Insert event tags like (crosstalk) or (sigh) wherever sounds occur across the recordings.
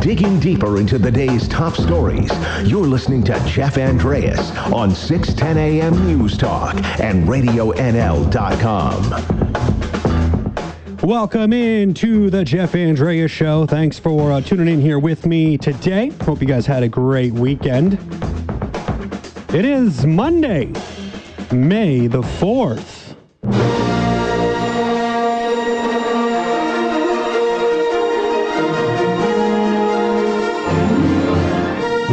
Digging deeper into the day's top stories, you're listening to Jeff Andreas on 610 AM News Talk and RadioNL.com. Welcome in to the Jeff Andreas Show. Thanks for uh, tuning in here with me today. Hope you guys had a great weekend. It is Monday, May the 4th.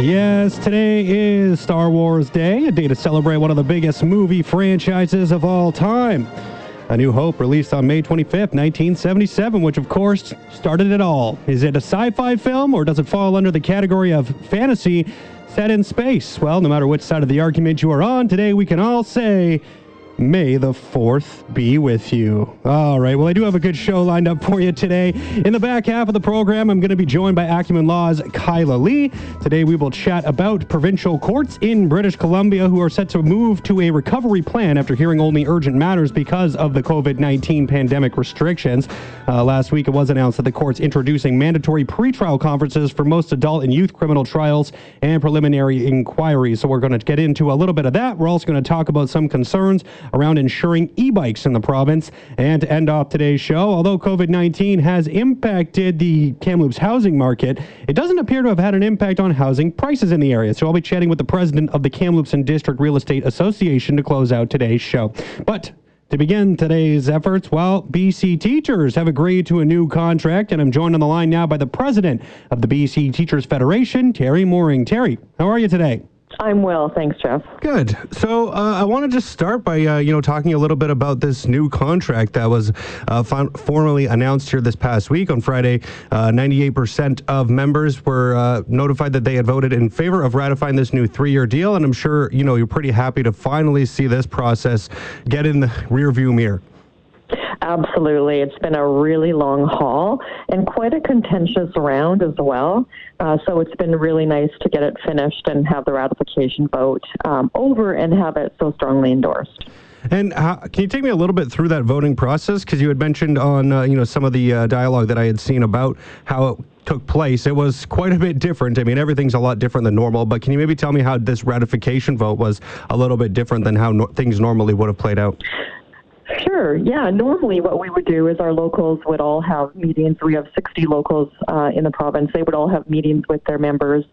Yes, today is Star Wars Day, a day to celebrate one of the biggest movie franchises of all time. A New Hope released on May 25th, 1977, which of course started it all. Is it a sci fi film or does it fall under the category of fantasy set in space? Well, no matter which side of the argument you are on, today we can all say May the 4th be with you. All right. Well, I do have a good show lined up for you today. In the back half of the program, I'm going to be joined by Acumen Law's Kyla Lee. Today, we will chat about provincial courts in British Columbia who are set to move to a recovery plan after hearing only urgent matters because of the COVID 19 pandemic restrictions. Uh, last week, it was announced that the court's introducing mandatory pretrial conferences for most adult and youth criminal trials and preliminary inquiries. So, we're going to get into a little bit of that. We're also going to talk about some concerns around insuring e bikes in the province. And to end off today's show, although COVID 19 has impacted the Kamloops housing market, it doesn't appear to have had an impact on housing prices in the area. So I'll be chatting with the president of the Kamloops and District Real Estate Association to close out today's show. But to begin today's efforts, well, BC teachers have agreed to a new contract, and I'm joined on the line now by the president of the BC Teachers Federation, Teri Mooring. Teri, how are you today? I'm well, thanks, Jeff. Good. So uh, I want to just start by uh, you know talking a little bit about this new contract that was uh, formally announced here this past week on Friday. 98% uh, of members were uh, notified that they had voted in favor of ratifying this new three-year deal, and I'm sure you know you're pretty happy to finally see this process get in the rearview mirror. Absolutely. It's been a really long haul and quite a contentious round as well. Uh, so it's been really nice to get it finished and have the ratification vote um, over and have it so strongly endorsed. And how, can you take me a little bit through that voting process? Because you had mentioned on uh, you know some of the uh, dialogue that I had seen about how it took place. It was quite a bit different. I mean, everything's a lot different than normal. But can you maybe tell me how this ratification vote was a little bit different than how no- things normally would have played out? Sure. Yeah. Normally, what we would do is our locals would all have meetings. We have 60 locals uh, in the province. They would all have meetings with their members,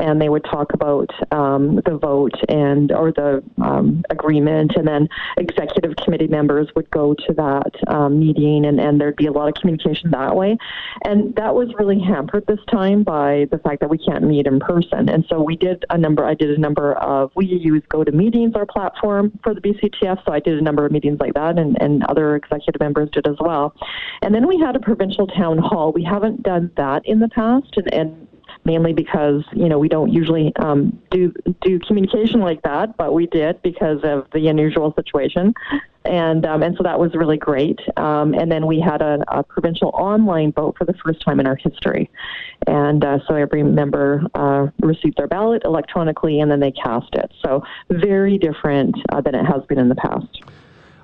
and they would talk about um, the vote and or the um, agreement. And then executive committee members would go to that um, meeting, and, and there'd be a lot of communication that way. And that was really hampered this time by the fact that we can't meet in person. And so we did a number. I did a number of. We use GoToMeetings, our platform for the BCTF. So I did a number of meetings like that and, and other executive members did as well. And then we had a provincial town hall. We haven't done that in the past, and, and mainly because you know we don't usually um, do do communication like that, but we did because of the unusual situation, and um, and so that was really great. Um, and then we had a, a, provincial online vote for the first time in our history, and uh, so every member uh, received their ballot electronically, and then they cast it. So very different uh, than it has been in the past.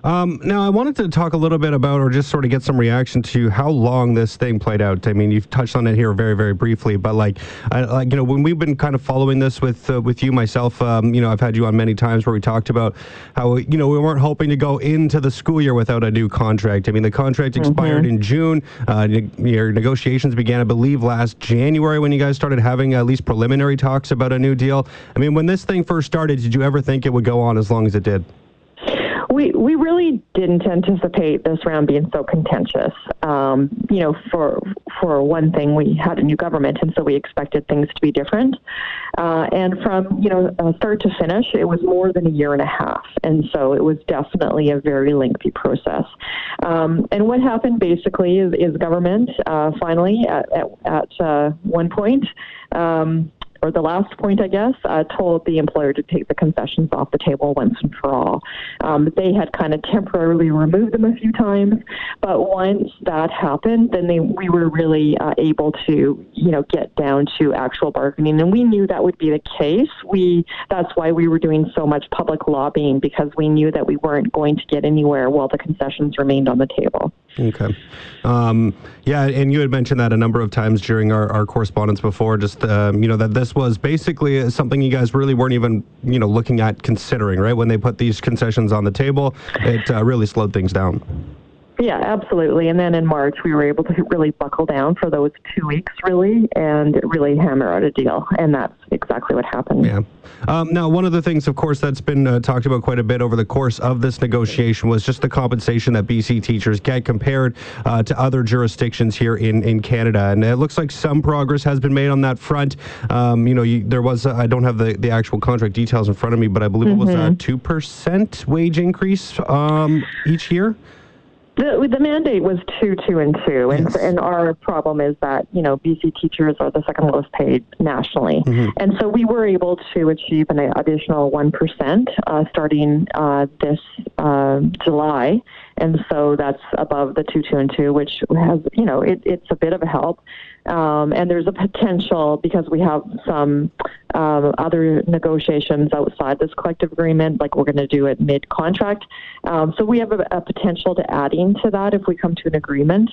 Um, now, I wanted to talk a little bit about, or just sort of get some reaction to how long this thing played out. I mean, you've touched on it here very, very briefly, but like, I, like you know, when we've been kind of following this with uh, with you myself, um, you know, I've had you on many times where we talked about how you know we weren't hoping to go into the school year without a new contract. I mean, the contract mm-hmm. expired mm-hmm. in June. Uh, your negotiations began, I believe, last January when you guys started having at least preliminary talks about a new deal. I mean, when this thing first started, did you ever think it would go on as long as it did? We really didn't anticipate this round being so contentious. Um, you know, for for one thing, we had a new government, and so we expected things to be different. Uh, and from you know uh, start to finish, it was more than a year and a half, and so it was definitely a very lengthy process. Um, and what happened basically is, is government uh, finally at at, at uh, one point. Um, or the last point, I guess, uh, told the employer to take the concessions off the table once and for all. Um, they had kind of temporarily removed them a few times, but once that happened, then they, we were really uh, able to, you know, get down to actual bargaining, and we knew that would be the case. We that's why we were doing so much public lobbying because we knew that we weren't going to get anywhere while the concessions remained on the table. Okay. Um, yeah, and you had mentioned that a number of times during our, our correspondence before, just, um, you know, that this was basically something you guys really weren't even, you know, looking at considering, right? When they put these concessions on the table, it uh, really slowed things down. Yeah, absolutely. And then in March, we were able to really buckle down for those two weeks, really, and really hammer out a deal. And that's exactly what happened. Yeah. Um, now, one of the things, of course, that's been uh, talked about quite a bit over the course of this negotiation was just the compensation that BC teachers get compared uh, to other jurisdictions here in, in Canada. And it looks like some progress has been made on that front. Um, you know, you, there was, I don't have the, the actual contract details in front of me, but I believe mm-hmm. it was a 2% mm-hmm. wage increase um, each year. The, the mandate was two, two, and two, and yes. and our problem is that you know BC teachers are the second lowest paid nationally, mm-hmm. and so we were able to achieve an additional one percent uh, starting uh, this uh, July, and so that's above the two, two, and two, which has you know it, it's a bit of a help. Um, and there's a potential because we have some um, other negotiations outside this collective agreement, like we're going to do it mid contract. Um, so we have a, a, potential to adding to that if we come to an agreement.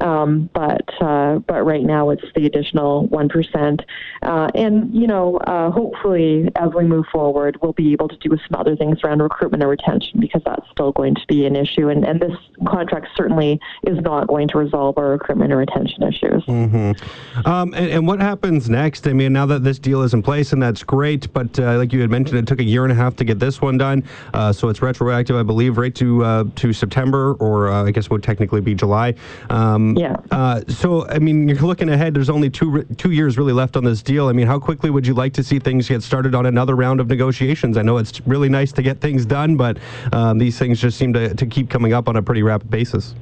Um, but uh, but right now it's the additional one percent, uh, and you know uh, hopefully as we move forward we'll be able to do some other things around recruitment and retention because that's still going to be an issue, and, and this contract certainly is not going to resolve our recruitment and retention issues. Mm-hmm. Um, and, and, what happens next? I mean, now that this deal is in place, and that's great, but uh, like you had mentioned, it took a year and a half to get this one done. Uh, so it's retroactive, I believe, right to uh, to September, or uh, I guess would technically be July. Um, yeah. Uh, so, I mean, you're looking ahead. There's only two two years really left on this deal. I mean, how quickly would you like to see things get started on another round of negotiations? I know it's really nice to get things done, but um, these things just seem to, to keep coming up on a pretty rapid basis.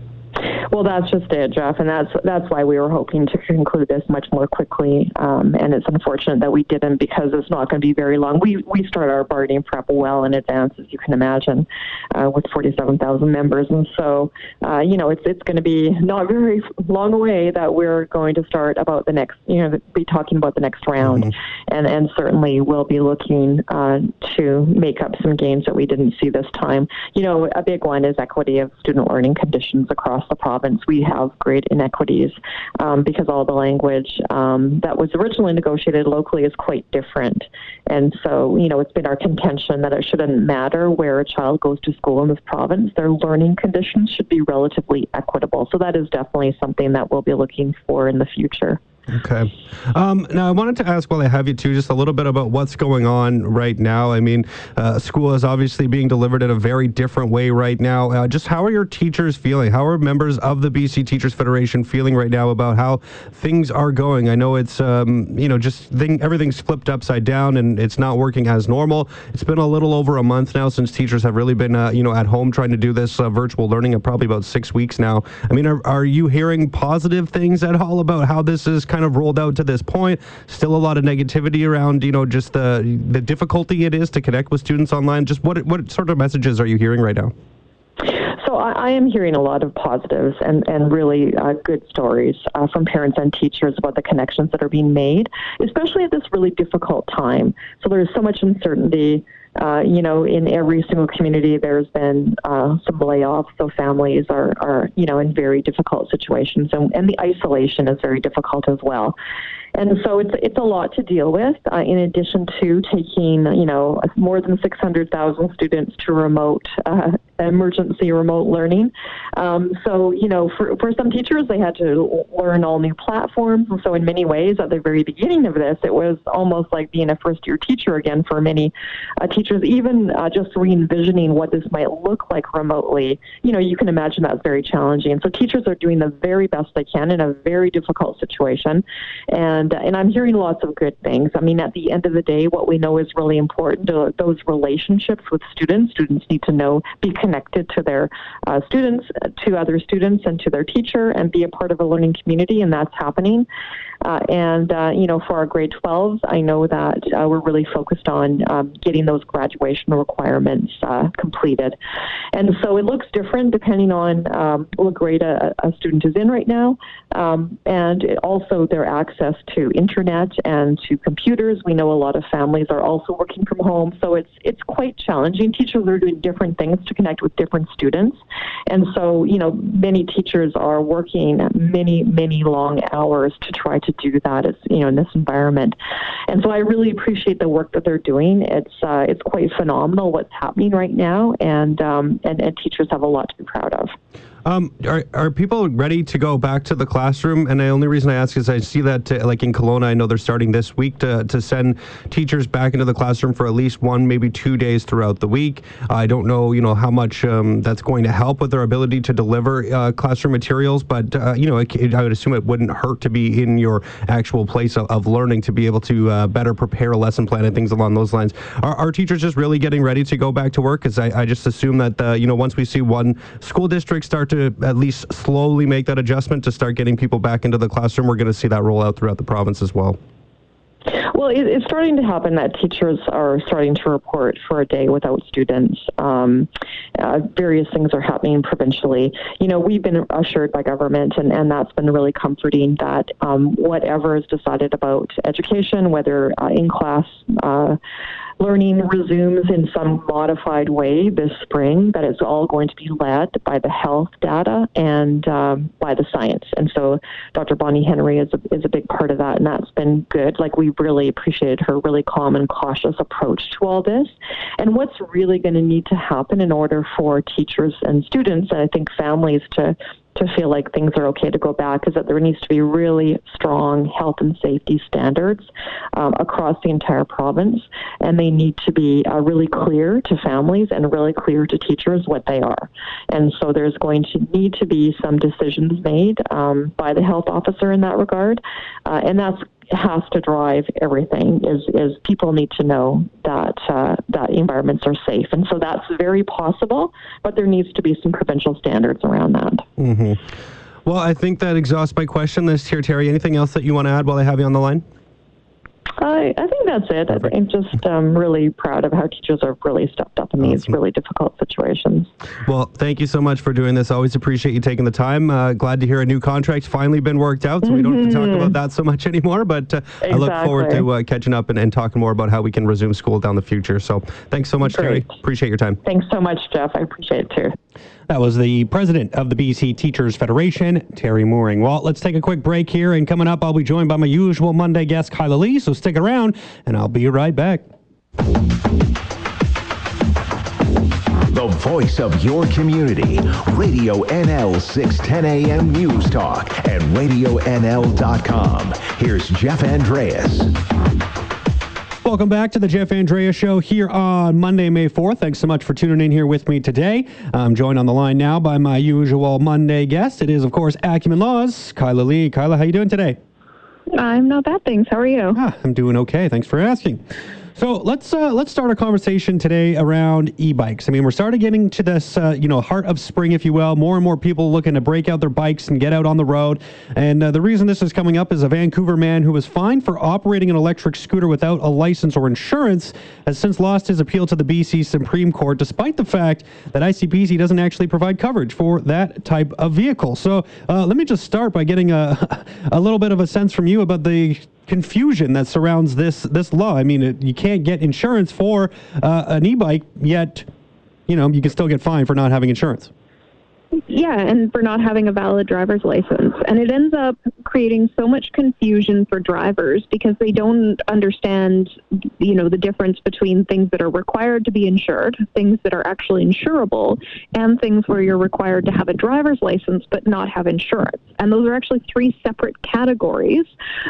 Well, that's just it, Jeff, and that's that's why we were hoping to conclude this much more quickly. Um, and it's unfortunate that we didn't because it's not going to be very long. We we start our bargaining prep well in advance, as you can imagine, uh, with 47,000 members, and so uh, you know it's it's going to be not very long away that we're going to start about the next, you know, be talking about the next round, mm-hmm. and and certainly we'll be looking uh, to make up some gains that we didn't see this time. You know, a big one is equity of student learning conditions across the province province, we have great inequities um, because all the language um, that was originally negotiated locally is quite different. And so, you know, it's been our contention that it shouldn't matter where a child goes to school in this province, their learning conditions should be relatively equitable. So that is definitely something that we'll be looking for in the future. Okay. Um, now, I wanted to ask while I have you too, just a little bit about what's going on right now. I mean, uh, school is obviously being delivered in a very different way right now. Uh, just how are your teachers feeling? How are members of the BC Teachers Federation feeling right now about how things are going? I know it's, um, you know, just thing, everything's flipped upside down and it's not working as normal. It's been a little over a month now since teachers have really been, uh, you know, at home trying to do this uh, virtual learning, and probably about six weeks now. I mean, are, are you hearing positive things at all about how this is kind of rolled out to this point. Still a lot of negativity around, you know, just the the difficulty it is to connect with students online. Just what what sort of messages are you hearing right now? So I, I, am hearing a lot of positives and, and really uh, good stories uh, from parents and teachers about the connections that are being made, especially at this really difficult time. So there's so much uncertainty. Uh, you know, in every single community, there's been uh, some layoffs, so families are, are, you know, in very difficult situations, and, and the isolation is very difficult as well. And so it's it's a lot to deal with. Uh, in addition to taking you know more than 600,000 students to remote uh, emergency remote learning. Um, so you know for for some teachers they had to learn all new platforms. And so in many ways at the very beginning of this it was almost like being a first year teacher again for many uh, teachers. Even uh, just re-envisioning what this might look like remotely. You know you can imagine that's very challenging. So teachers are doing the very best they can in a very difficult situation and and and I'm hearing lots of good things. I mean, at the end of the day, what we know is really important: those relationships with students. Students need to know, be connected to their uh, students, to other students, and to their teacher, and be a part of a learning community, and that's happening. Uh, and, uh, you know, for our grade 12s, I know that uh, we're really focused on um, getting those graduation requirements uh, completed. And so it looks different depending on um, what grade a, a, student is in right now. Um, and also their access to internet and to computers. We know a lot of families are also working from home, so it's, it's quite challenging. Teachers are doing different things to connect with different students. And so, you know, many teachers are working many, many long hours to try to do that as you know in this environment. And so I really appreciate the work that they're doing. It's uh, it's quite phenomenal what's happening right now, and, um, and and teachers have a lot to be proud of. Um, are, are people ready to go back to the classroom? And the only reason I ask is I see that, uh, like in Kelowna, I know they're starting this week to, to send teachers back into the classroom for at least one, maybe two days throughout the week. I don't know, you know, how much um, that's going to help with their ability to deliver uh, classroom materials, but, uh, you know, it, it, I would assume it wouldn't hurt to be in your actual place of, of learning to be able to uh, better prepare a lesson plan and things along those lines. Are, are teachers just really getting ready to go back to work? Because I, I just assume that, uh, you know, once we see one school district start to at least slowly make that adjustment to start getting people back into the classroom, we're going to see that roll out throughout the province as well. Well, it's starting to happen that teachers are starting to report for a day without students. Um, uh, various things are happening provincially. You know, we've been assured by government, and, and that's been really comforting that um, whatever is decided about education, whether uh, in class, uh, learning resumes in some modified way this spring, that it's all going to be led by the health data and um, by the science. And so Dr. Bonnie Henry is a, is a big part of that, and that's been good. Like, we really appreciated her really calm and cautious approach to all this. And what's really going to need to happen in order for teachers and students, and I think families to to feel like things are okay to go back is that there needs to be really strong health and safety standards um, across the entire province, and they need to be uh, really clear to families and really clear to teachers what they are. And so there's going to need to be some decisions made um, by the health officer in that regard, uh, and that's has to drive everything is is people need to know that uh, that environments are safe. And so that's very possible but there needs to be some provincial standards around that. Mm-hmm. well i think that exhausts my question list here Teri. Anything else that you want to add while i have you on the line I, I think that's it. Perfect. I'm just um, really proud of how teachers have really stepped up in awesome. these really difficult situations. Well, thank you so much for doing this. Always appreciate you taking the time. Uh, glad to hear a new contract finally been worked out, so mm-hmm. we don't have to talk mm-hmm. about that so much (laughs) anymore. But uh, exactly. I look forward to uh, catching up and, and, talking more about how we can resume school down the future. So thanks so much, Great. Teri. Appreciate your time. Thanks so much, Jeff. I appreciate it too. That was the president of the BC Teachers Federation, Teri Mooring. Well, let's take a quick break here, and coming up, I'll be joined by my usual Monday guest, Kyla Lee. So stick around, and I'll be right back. The voice of your community. Radio NL 610 AM News Talk and RadioNL.com. Here's Jeff Andreas. Welcome back to the Jeff Andrea Show here on Monday, May 4th. Thanks so much for tuning in here with me today. I'm joined on the line now by my usual Monday guest. It is, of course, Acumen Laws, Kyla Lee. Kyla, how you doing today? I'm not bad, thanks. How are you? Ah, I'm doing okay. Thanks for asking. So let's uh, let's start a conversation today around e-bikes. I mean, we're starting getting to this, uh, you know, heart of spring, if you will. More and more people looking to break out their bikes and get out on the road. And uh, the reason this is coming up is a Vancouver man who was fined for operating an electric scooter without a license or insurance has since lost his appeal to the BC Supreme Court, despite the fact that ICBC doesn't actually provide coverage for that type of vehicle. So uh, let me just start by getting a (laughs) a little bit of a sense from you about the confusion that surrounds this this law. I mean, it, you can't get insurance for uh, an e-bike, yet you know you can still get fined for not having insurance. Yeah, and for not having a valid driver's license. And it ends up creating so much confusion for drivers because they don't understand, you know, the difference between things that are required to be insured, things that are actually insurable, and things where you're required to have a driver's license but not have insurance. And those are actually three separate categories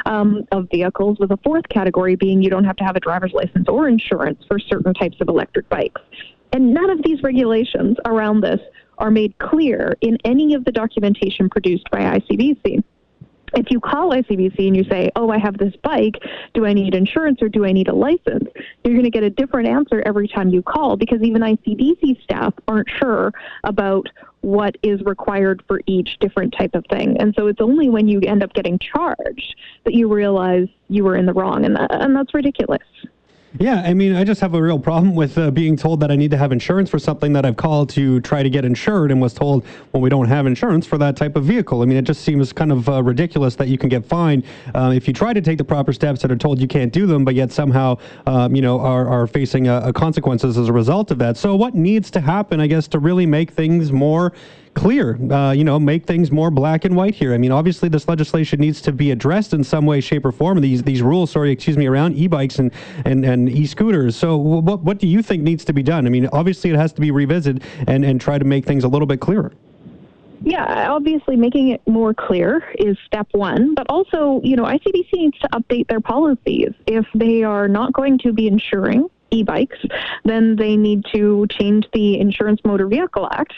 um, of vehicles, with a fourth category being you don't have to have a driver's license or insurance for certain types of electric bikes. And none of these regulations around this are made clear in any of the documentation produced by ICBC. if you call ICBC and you say, "Oh, I have this bike. Do I need insurance or do I need a license?" You're going to get a different answer every time you call because even ICBC staff aren't sure about what is required for each different type of thing. And so it's only when you end up getting charged that you realize you were in the wrong, and that, and that's ridiculous. Yeah, I mean, I just have a real problem with uh, being told that I need to have insurance for something that I've called to try to get insured and was told, well, we don't have insurance for that type of vehicle. I mean, it just seems kind of uh, ridiculous that you can get fined uh, if you try to take the proper steps that are told you can't do them, but yet somehow, um, you know, are, are facing uh, consequences as a result of that. So, what needs to happen, I guess, to really make things more clear, uh, you know, make things more black and white here. I mean, obviously, this legislation needs to be addressed in some way, shape, or form. These these rules, sorry, excuse me, around e-bikes and and, and e-scooters. So, what what do you think needs to be done? I mean, obviously, it has to be revisited and and try to make things a little bit clearer. Yeah, obviously making it more clear is step one, but also, you know, ICBC needs to update their policies. If they are not going to be insuring e-bikes, then they need to change the Insurance Motor Vehicle Act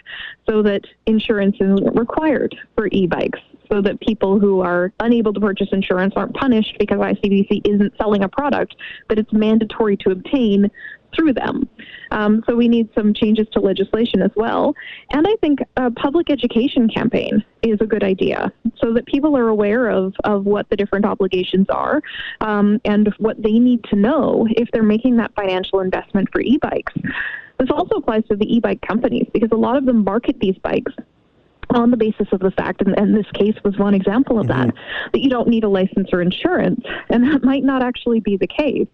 so that insurance is required for e-bikes so that people who are unable to purchase insurance aren't punished because ICBC isn't selling a product that it's mandatory to obtain through them. Um, so we need some changes to legislation as well. And I think a public education campaign is a good idea so that people are aware of, of what the different obligations are um, and what they need to know if they're making that financial investment for e bikes. This also applies to the e bike companies because a lot of them market these bikes on the basis of the fact, and, and, this case was one example of mm-hmm. that, that you don't need a license or insurance, and that might not actually be the case.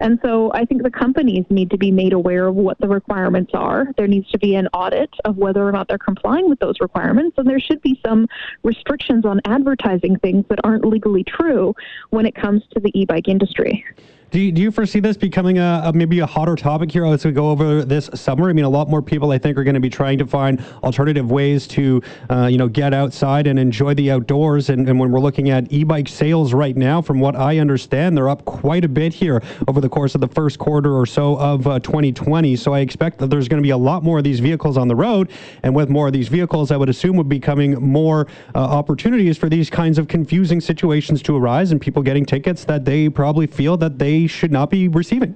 And so I think the companies need to be made aware of what the requirements are. There needs to be an audit of whether or not they're complying with those requirements. And there should be some restrictions on advertising things that aren't legally true when it comes to the e bike industry. Do you, do you foresee this becoming a, a, maybe a hotter topic here as we go over this summer? I mean, a lot more people I think are going to be trying to find alternative ways to uh, you know get outside and enjoy the outdoors. And, and when we're looking at e-bike sales right now, from what I understand, they're up quite a bit here over the course of the first quarter or so of uh, 2020. So I expect that there's going to be a lot more of these vehicles on the road, and with more of these vehicles, I would assume would be coming more uh, opportunities for these kinds of confusing situations to arise and people getting tickets that they probably feel that they should not be receiving.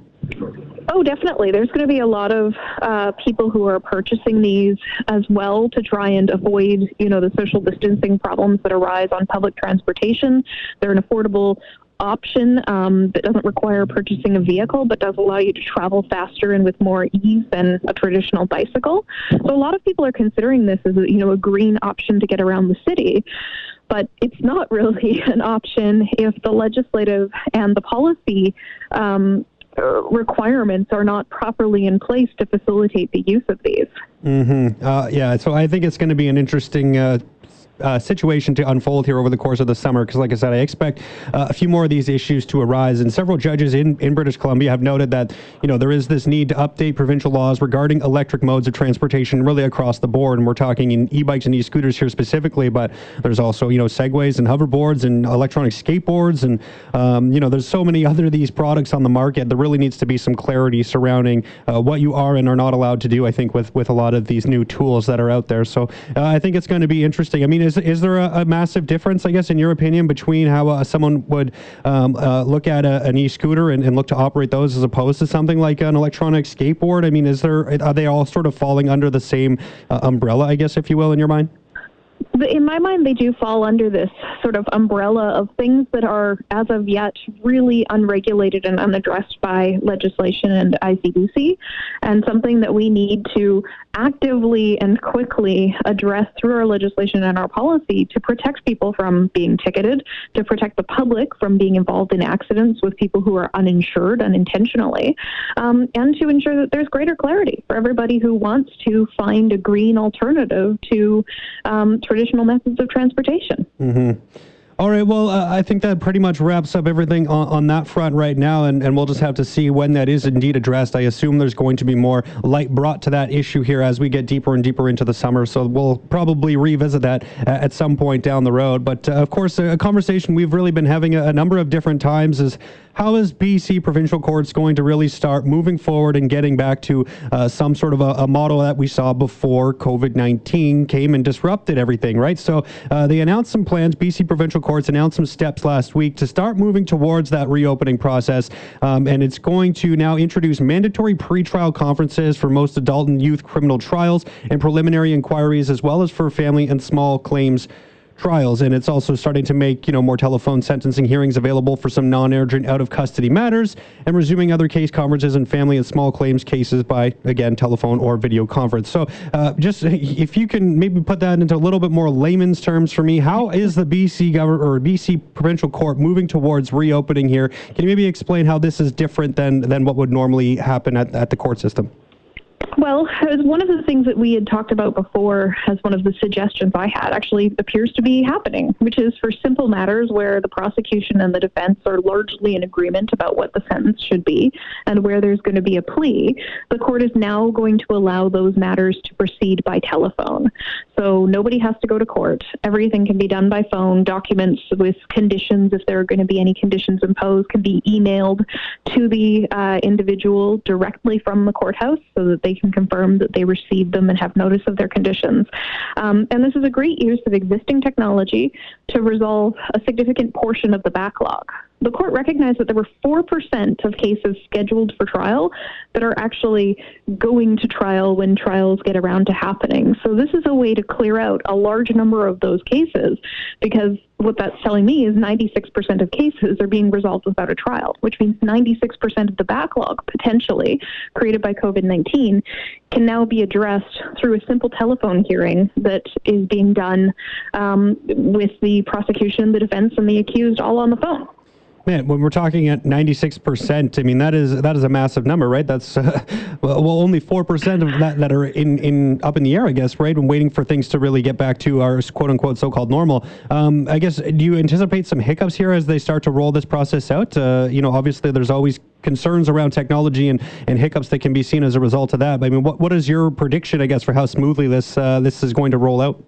Oh, definitely. There's going to be a lot of uh, people who are purchasing these as well to try and avoid, you know, the social distancing problems that arise on public transportation. They're an affordable option um, that doesn't require purchasing a vehicle but does allow you to travel faster and with more ease than a traditional bicycle. So a lot of people are considering this as a, you know a green option to get around the city but it's not (laughs) really an option if the legislative and the policy um, requirements are not properly in place to facilitate the use of these. Mm-hmm. Uh, yeah, so I think it's going to be an interesting uh, uh, situation to unfold here over the course of the summer. Because, like I said, I expect uh, a few more of these issues to arise. And several judges in, in British Columbia have noted that you know there is this need to update provincial laws regarding electric modes of transportation, really across the board. And we're talking in e-bikes and e-scooters here specifically, but there's also you know segways and hoverboards and electronic skateboards, and um, you know there's so many (laughs) other these products on the market. There really needs to be some clarity surrounding uh, what you are and are not allowed to do. I think with with a lot of these new tools that are out there. So uh, I think it's going to be interesting. I mean, is is there a, a, massive difference, I guess, in your opinion, between how uh, someone would um, uh, look at a, an e-scooter and, and, look to operate those as opposed to something like an electronic skateboard? I mean, is there are they all sort of falling under the same uh, umbrella, I guess, if you will, in your mind? In my mind, they do fall under this sort of umbrella of things that are, as of yet, really unregulated and unaddressed by legislation and ICBC, and something that we need to actively and quickly address through our legislation and our policy to protect people from being ticketed, to protect the public from being involved in accidents with people who are uninsured unintentionally, um, and to ensure that there's greater clarity for everybody who wants to find a green alternative to um, traditional methods of transportation. Mm-hmm. All right. Well, uh, I think that pretty much wraps up everything on, on that front right now, and, and we'll just have to see when that is indeed addressed. I assume there's going to be more light brought to that issue here as we get deeper and deeper into the summer. So we'll probably revisit that at some point down the road. But uh, of course, a, a, conversation we've really been having a, a, number of different times is how is BC provincial courts going to really start moving forward and getting back to uh, some sort of a, a, model that we saw before COVID 19 came and disrupted everything, right? So uh, they announced some plans. BC provincial courts announced some steps last week to start moving towards that reopening process. Um, and it's going to now introduce mandatory pretrial conferences for most adult and youth criminal trials and preliminary inquiries, as well as for family and small claims trials, and it's also starting to make you know more telephone sentencing hearings available for some non-urgent out of custody matters, and resuming other case conferences and family and small claims cases by again telephone or video conference. So, uh, just if you can maybe put that into a little bit more layman's terms for me, how is the BC government or BC provincial court moving towards reopening here? Can you maybe explain how this is different than than what would normally happen at, at the court system? Well, was one of the things that we had talked about before as one of the suggestions I had actually appears to be happening, which is for simple matters where the prosecution and the defense are largely in agreement about what the sentence should be and where there's going to be a plea, the court is now going to allow those matters to proceed by telephone. So nobody has to go to court. Everything can be done by phone. Documents with conditions, if there are going to be any conditions imposed, can be emailed to the uh, individual directly from the courthouse so that they can confirm that they received them and have notice of their conditions. Um, and this is a great use of existing technology to resolve a significant portion of the backlog the court recognized that there were 4% of cases scheduled for trial that are actually going to trial when trials get around to happening. So, this is a way to clear out a large number of those cases because what that's telling me is 96% of cases are being resolved without a trial, which means 96% of the backlog potentially created by COVID 19 can now be addressed through a simple telephone hearing that is being done um, with the prosecution, the defense, and the accused all on the phone. Man, when we're talking at 96%, I mean that is that is a massive number, right? That's (laughs) uh, well, only 4% of that that are in in up in the air, I guess, right? And waiting for things to really get back to our quote unquote so-called normal. Um, I guess do you anticipate some hiccups here as they start to roll this process out? Uh, you know, obviously there's always concerns around technology and, and hiccups that can be seen as a result of that. But, I mean, what what is your prediction, I guess, for how smoothly this uh, this is going to roll out?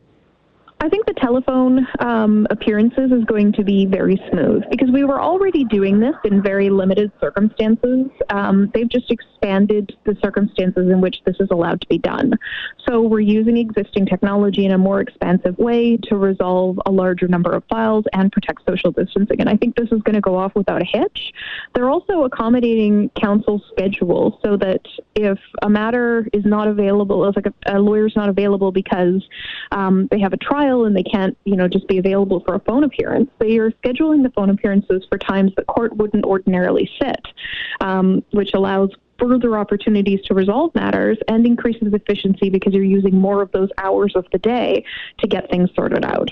I think the telephone um, appearances is going to be very smooth because we were already doing this in very limited circumstances. Um, they've just expanded the circumstances in which this is allowed to be done. So we're using existing technology in a more expansive way to resolve a larger number of files and protect social distancing. And I think this is going to go off without a hitch. They're also accommodating counsel's schedule so that if a matter is not available, if like a, a lawyer is not available because um, they have a trial and they can't, you know, just be available for a phone appearance. They are scheduling the phone appearances for times that court wouldn't ordinarily sit, um, which allows further opportunities to resolve matters and increases efficiency because you're using more of those hours of the day to get things sorted out.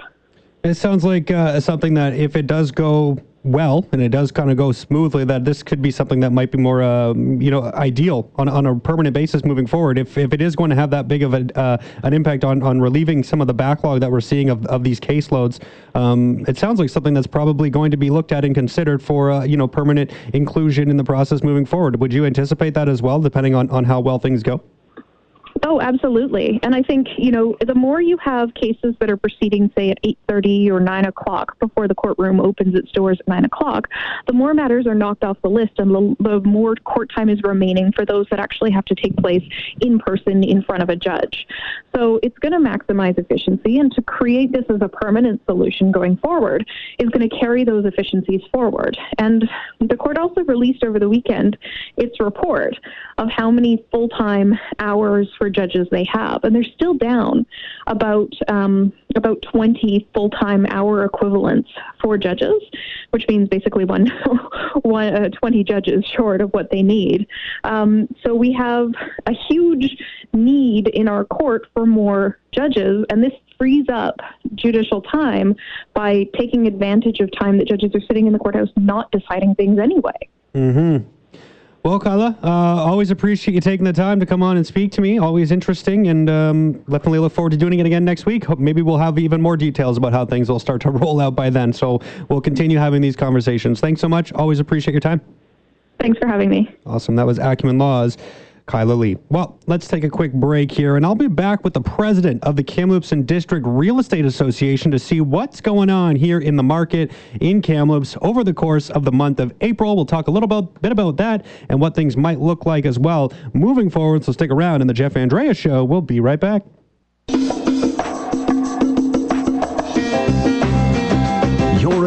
It sounds like uh, something that if it does go well and it does kind of go smoothly, that this could be something that might be more, uh, you know, ideal on, on a permanent basis moving forward. If, if it is going to have that big of a, uh, an impact on, on relieving some of the backlog that we're seeing of, of these caseloads, um, it sounds like something that's probably going to be looked at and considered for, uh, you know, permanent inclusion in the process moving forward. Would you anticipate that as well, depending on, on how well things go? Oh, absolutely. And I think, you know, the more you have cases that are proceeding, say, at 8.30 or 9 o'clock before the courtroom opens its doors at 9 o'clock, the more matters are knocked off the list and the, the more court time is remaining for those that actually have to take place in person in front of a judge. So it's going to maximize efficiency. And to create this as a permanent solution going forward is going to carry those efficiencies forward. And the court also released over the weekend its report of how many full time hours for judges they have, and they're still down about um, about 20 full time hour equivalents for judges, which means basically one, (laughs) one uh, 20 judges short of what they need. Um, so we have a huge need in our court for more judges, and this frees up judicial time by taking advantage of time that judges are sitting in the courthouse not deciding things anyway. Mm-hmm. Well, Kyla, uh, always appreciate you taking the time to come on and speak to me. Always interesting, and um, definitely look forward to doing it again next week. Maybe we'll have even more details about how things will start to (laughs) roll out by then. So we'll continue having these conversations. Thanks so much. Always appreciate your time. Thanks for having me. Awesome. That was Acumen Laws. Kyla Lee. Well, let's take a quick break here, and I'll be back with the president of the Kamloops and District Real Estate Association to see what's going on here in the market in Kamloops over the course of the month of April. We'll talk a little bit, bit about that and what things might look like as well moving forward. So stick around in the Jeff Andrea Show. We'll be right back.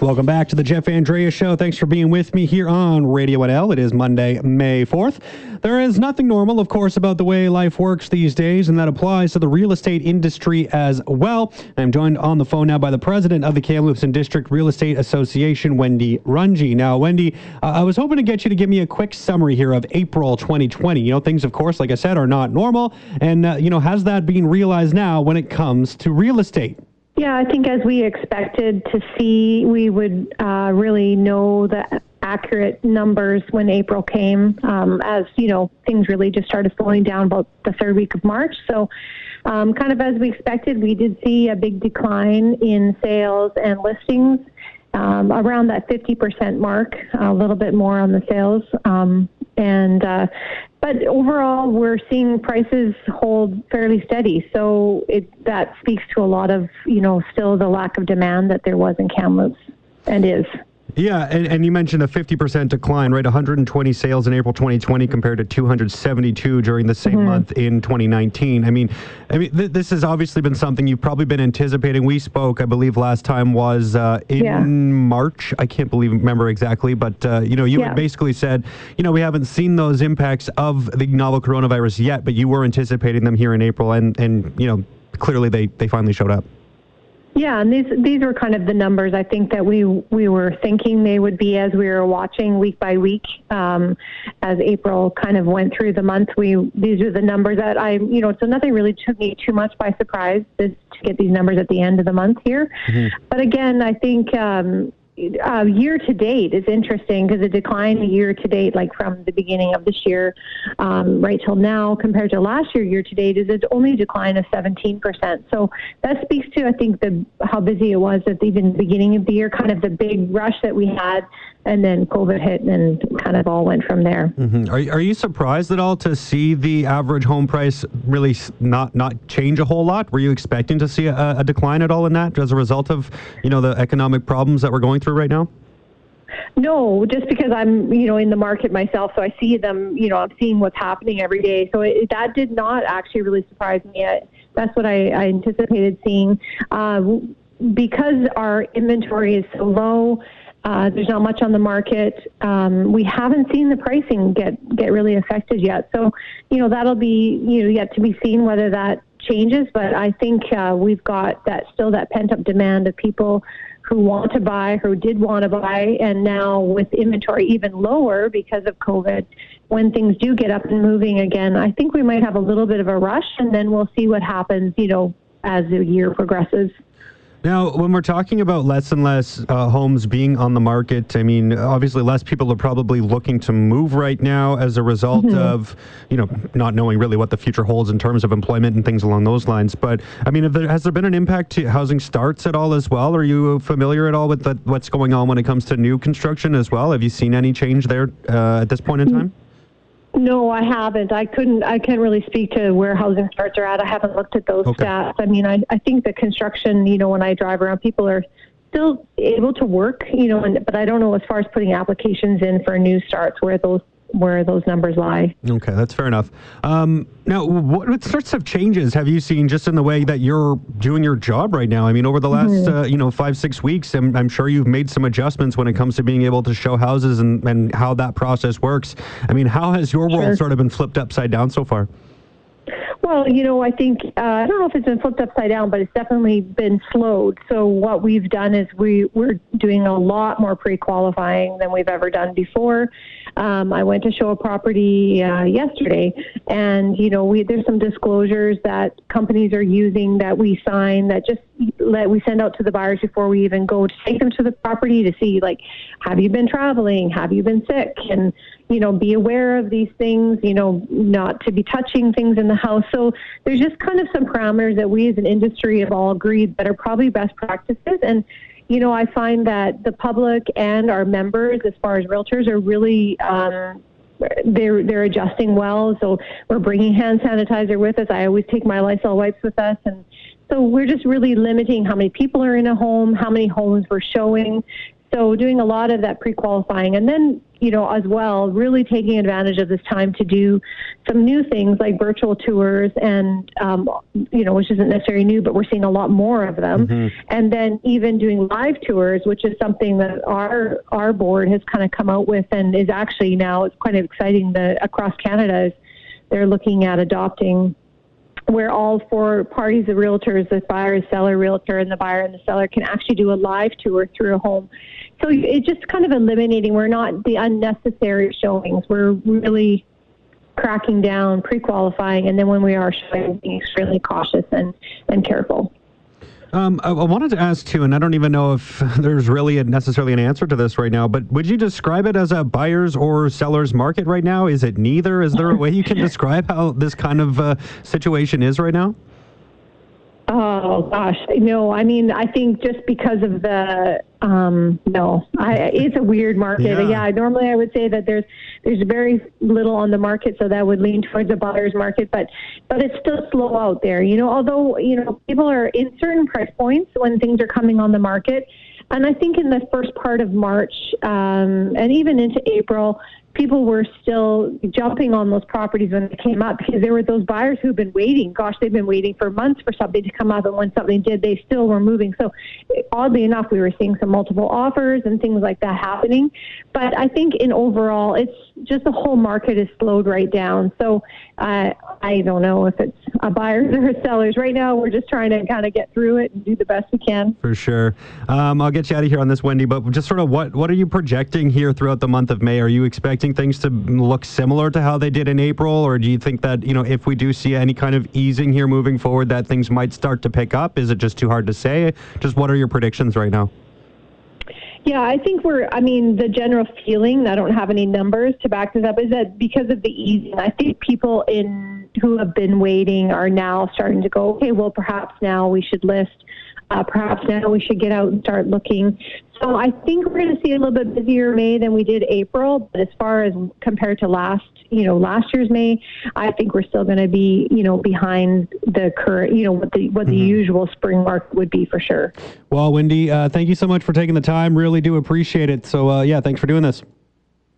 Welcome back to the Jeff Andrea Show. Thanks for being with me here on Radio NL. It is Monday, May 4th. There is nothing normal, of course, about the way life works these days, and that applies to the real estate industry as well. I'm joined on the phone now by the president of the Kamloops and District Real Estate Association, Wendy Runge. Now, Wendy, uh, I was hoping to get you to give me a quick summary here of April 2020. You know, things, of course, like I said, are not normal, and, uh, you know, has that been realized now when it comes to real estate? Yeah, I think as we expected to see, we would uh, really know the accurate numbers when April came, um, as you know, things really just started slowing down about the third week of March. So, um, kind of as we expected, we did see a big decline in sales and listings. Um, around that 50% mark, a little bit more on the sales. Um, and uh, but overall, we're seeing prices hold fairly steady. So it, that speaks to a lot of, you know, still the lack of demand that there was in Kamloops and is. Yeah, and, and you mentioned a 50% decline, right? 120 sales in April 2020 compared to 272 during the same mm-hmm. month in 2019. I mean, I mean, th- this has obviously been something you've probably been anticipating. We spoke, I believe, last time was uh, in yeah. March. I can't believe remember exactly, but uh, you know, you yeah. basically said, you know, we haven't seen those impacts of the novel coronavirus yet, but you were anticipating them here in April, and and you know, clearly they they finally showed up. Yeah, and these these were kind of the numbers I think that we we were thinking they would be as we were watching week by week um, as April kind of went through the month. We these are the numbers that I you know so nothing really took me too much by surprise to get these numbers at the end of the month here. Mm-hmm. But again, I think um, uh, year to date is interesting because the decline year to date, like from the beginning of this year um, right till now, compared to last year year to date, is it's only a decline of 17%. So that speaks to, I think, the how busy it was at the even beginning of the year, kind of the big rush that we had and then COVID hit and kind of all went from there. Mm-hmm. Are, are you surprised at all to see the average home price really not not change a whole lot? Were you expecting to see a, a decline at all in that as a result of you know the economic problems that we're going through right now? No, just because I'm, you know, in the market myself, so I see them, you know, I'm seeing what's happening every day. So it, that did not actually really surprise me. That's what I, I anticipated seeing. Uh, because our inventory is so low, uh, there's not much on the market. Um, we haven't seen the pricing get get really affected yet. So, you know, that'll be you know yet to be seen whether that changes. But I think uh, we've got that still that pent up demand of people who want to buy, who did want to buy, and now with inventory even lower because of COVID, when things do get up and moving again, I think we might have a little bit of a rush, and then we'll see what happens. You know, as the year progresses. Now, when we're talking about less and less uh, homes being on the market, I mean, obviously, less people are probably looking to move right now as a result mm-hmm. of, you know, not knowing really what the future holds in terms of employment and things along those lines. But I mean, there, has there been an impact to housing starts at all as well? Are you familiar at all with the, what's going on when it comes to new construction as well? Have you seen any change there uh, at this point in mm-hmm. No, I haven't. I couldn't. I can't really speak to where housing starts are at. I haven't looked at those okay. stats. I mean, I I think the construction. You know, when I drive around, people are still able to work. You know, and, but I don't know as far as putting applications in for new starts where those where those numbers lie. Okay, that's fair enough. Um, now, what, what, sorts of changes have you seen just in the way that you're doing your job right now? I mean, over the last mm-hmm. uh, you know five six weeks, I'm, I'm, sure you've made some adjustments when it comes to being able to show houses and, and how that process works. I mean, how has your world sure. sort of been flipped upside down so far? Well, you know, I think uh, I don't know if it's been flipped upside down, but it's definitely been slowed. So what we've done is we we're doing a lot more pre-qualifying than we've ever done before. Um, I went to show a property uh, yesterday, and you know, we there's some disclosures that companies are using that we sign that just let we send out to the buyers before we even go to take them to the property to see like, have you been traveling? Have you been sick? And you know, be aware of these things, you know, not to be touching things in the house. So there's just kind of some parameters that we as an industry have all agreed that are probably best practices. And, you know, I find that the public and our members, as far as realtors, are really um, they're they're adjusting well. So we're bringing hand sanitizer with us. I always take my Lysol wipes with us, and so we're just really limiting how many people are in a home, how many homes we're showing. So doing a lot of that pre-qualifying, and then you know as well, really taking advantage of this time to do some new things like virtual tours, and um, you know which isn't necessarily new, but we're seeing a lot more of them. Mm-hmm. And then even doing live tours, which is something that our our board has kind of come out with, and is actually now it's kind of exciting. that across Canada they're looking at adopting where all four parties of realtors, the buyer, seller, realtor, and the buyer and the seller can actually do a live tour through a home. So it's just kind of eliminating. We're not the unnecessary showings. We're really cracking down, pre-qualifying, and then when we are showing, being extremely cautious and, and careful. Um, I, I, wanted to ask too, and I don't even know if (laughs) there's really a, necessarily an answer to this right now, but would you describe it as a buyer's or seller's market right now? Is it neither? Is there a way you can (laughs) describe how this kind of uh, situation is right now? Oh gosh, no. I mean, I think just because of the um, no, I, it's a weird market. Yeah. yeah. normally I would say that there's there's very little on the market, so that would lean towards a buyer's market. But but it's still slow out there. You know, although you know people are in certain price points when things are coming on the market, and I think in the first part of March um, and even into April, people were still jumping on those properties when they came up because there were those buyers who've been waiting. Gosh, they've been waiting for months for something to come up, and when something did, they still were moving. So, oddly enough, we were seeing some multiple offers and things like that happening. But I think in overall, it's just the whole market is slowed right down. So, uh, I don't know if it's a buyers or a sellers. Right now, we're just trying to kind of get through it and do the best we can. For sure. Um, I'll get you out of here on this, Wendy. But just sort of what what are you projecting here throughout the month of May? Are you expecting expecting things to look similar to how they did in April, or do you think that you know if we do see any kind of easing here moving forward, that things might start to pick up? Is it just too hard to say? Just what are your predictions right now? Yeah, I think we're, I mean, the general feeling, I don't have any numbers to back this up, is that because of the easing, I think people in who have been waiting are now starting to go, okay, well, perhaps now we should list. Uh, perhaps now we should get out and start looking. So I think we're going to see a little bit busier May than we did April. But as far as compared to last, you know, last year's May, I think we're still going to be, you know, behind the current, you know, what the what the mm-hmm. usual spring mark would be for sure. Well, Wendy, uh, thank you so much for taking the time. Really do appreciate it. So uh, yeah, thanks for doing this.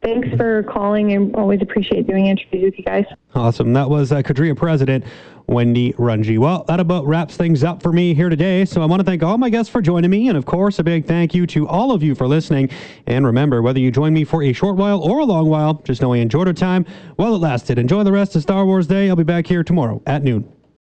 Thanks for calling and always appreciate doing interviews with you guys. Awesome. That was uh, Kadria President Wendy Runge. Well, that about wraps things up for me here today. So I want to thank all my guests for joining me. And of course, a big thank you to all of you for listening. And remember, whether you join me for a short while or a long while, just know I enjoyed our time while it lasted. Enjoy the rest of Star Wars Day. I'll be back here tomorrow at noon.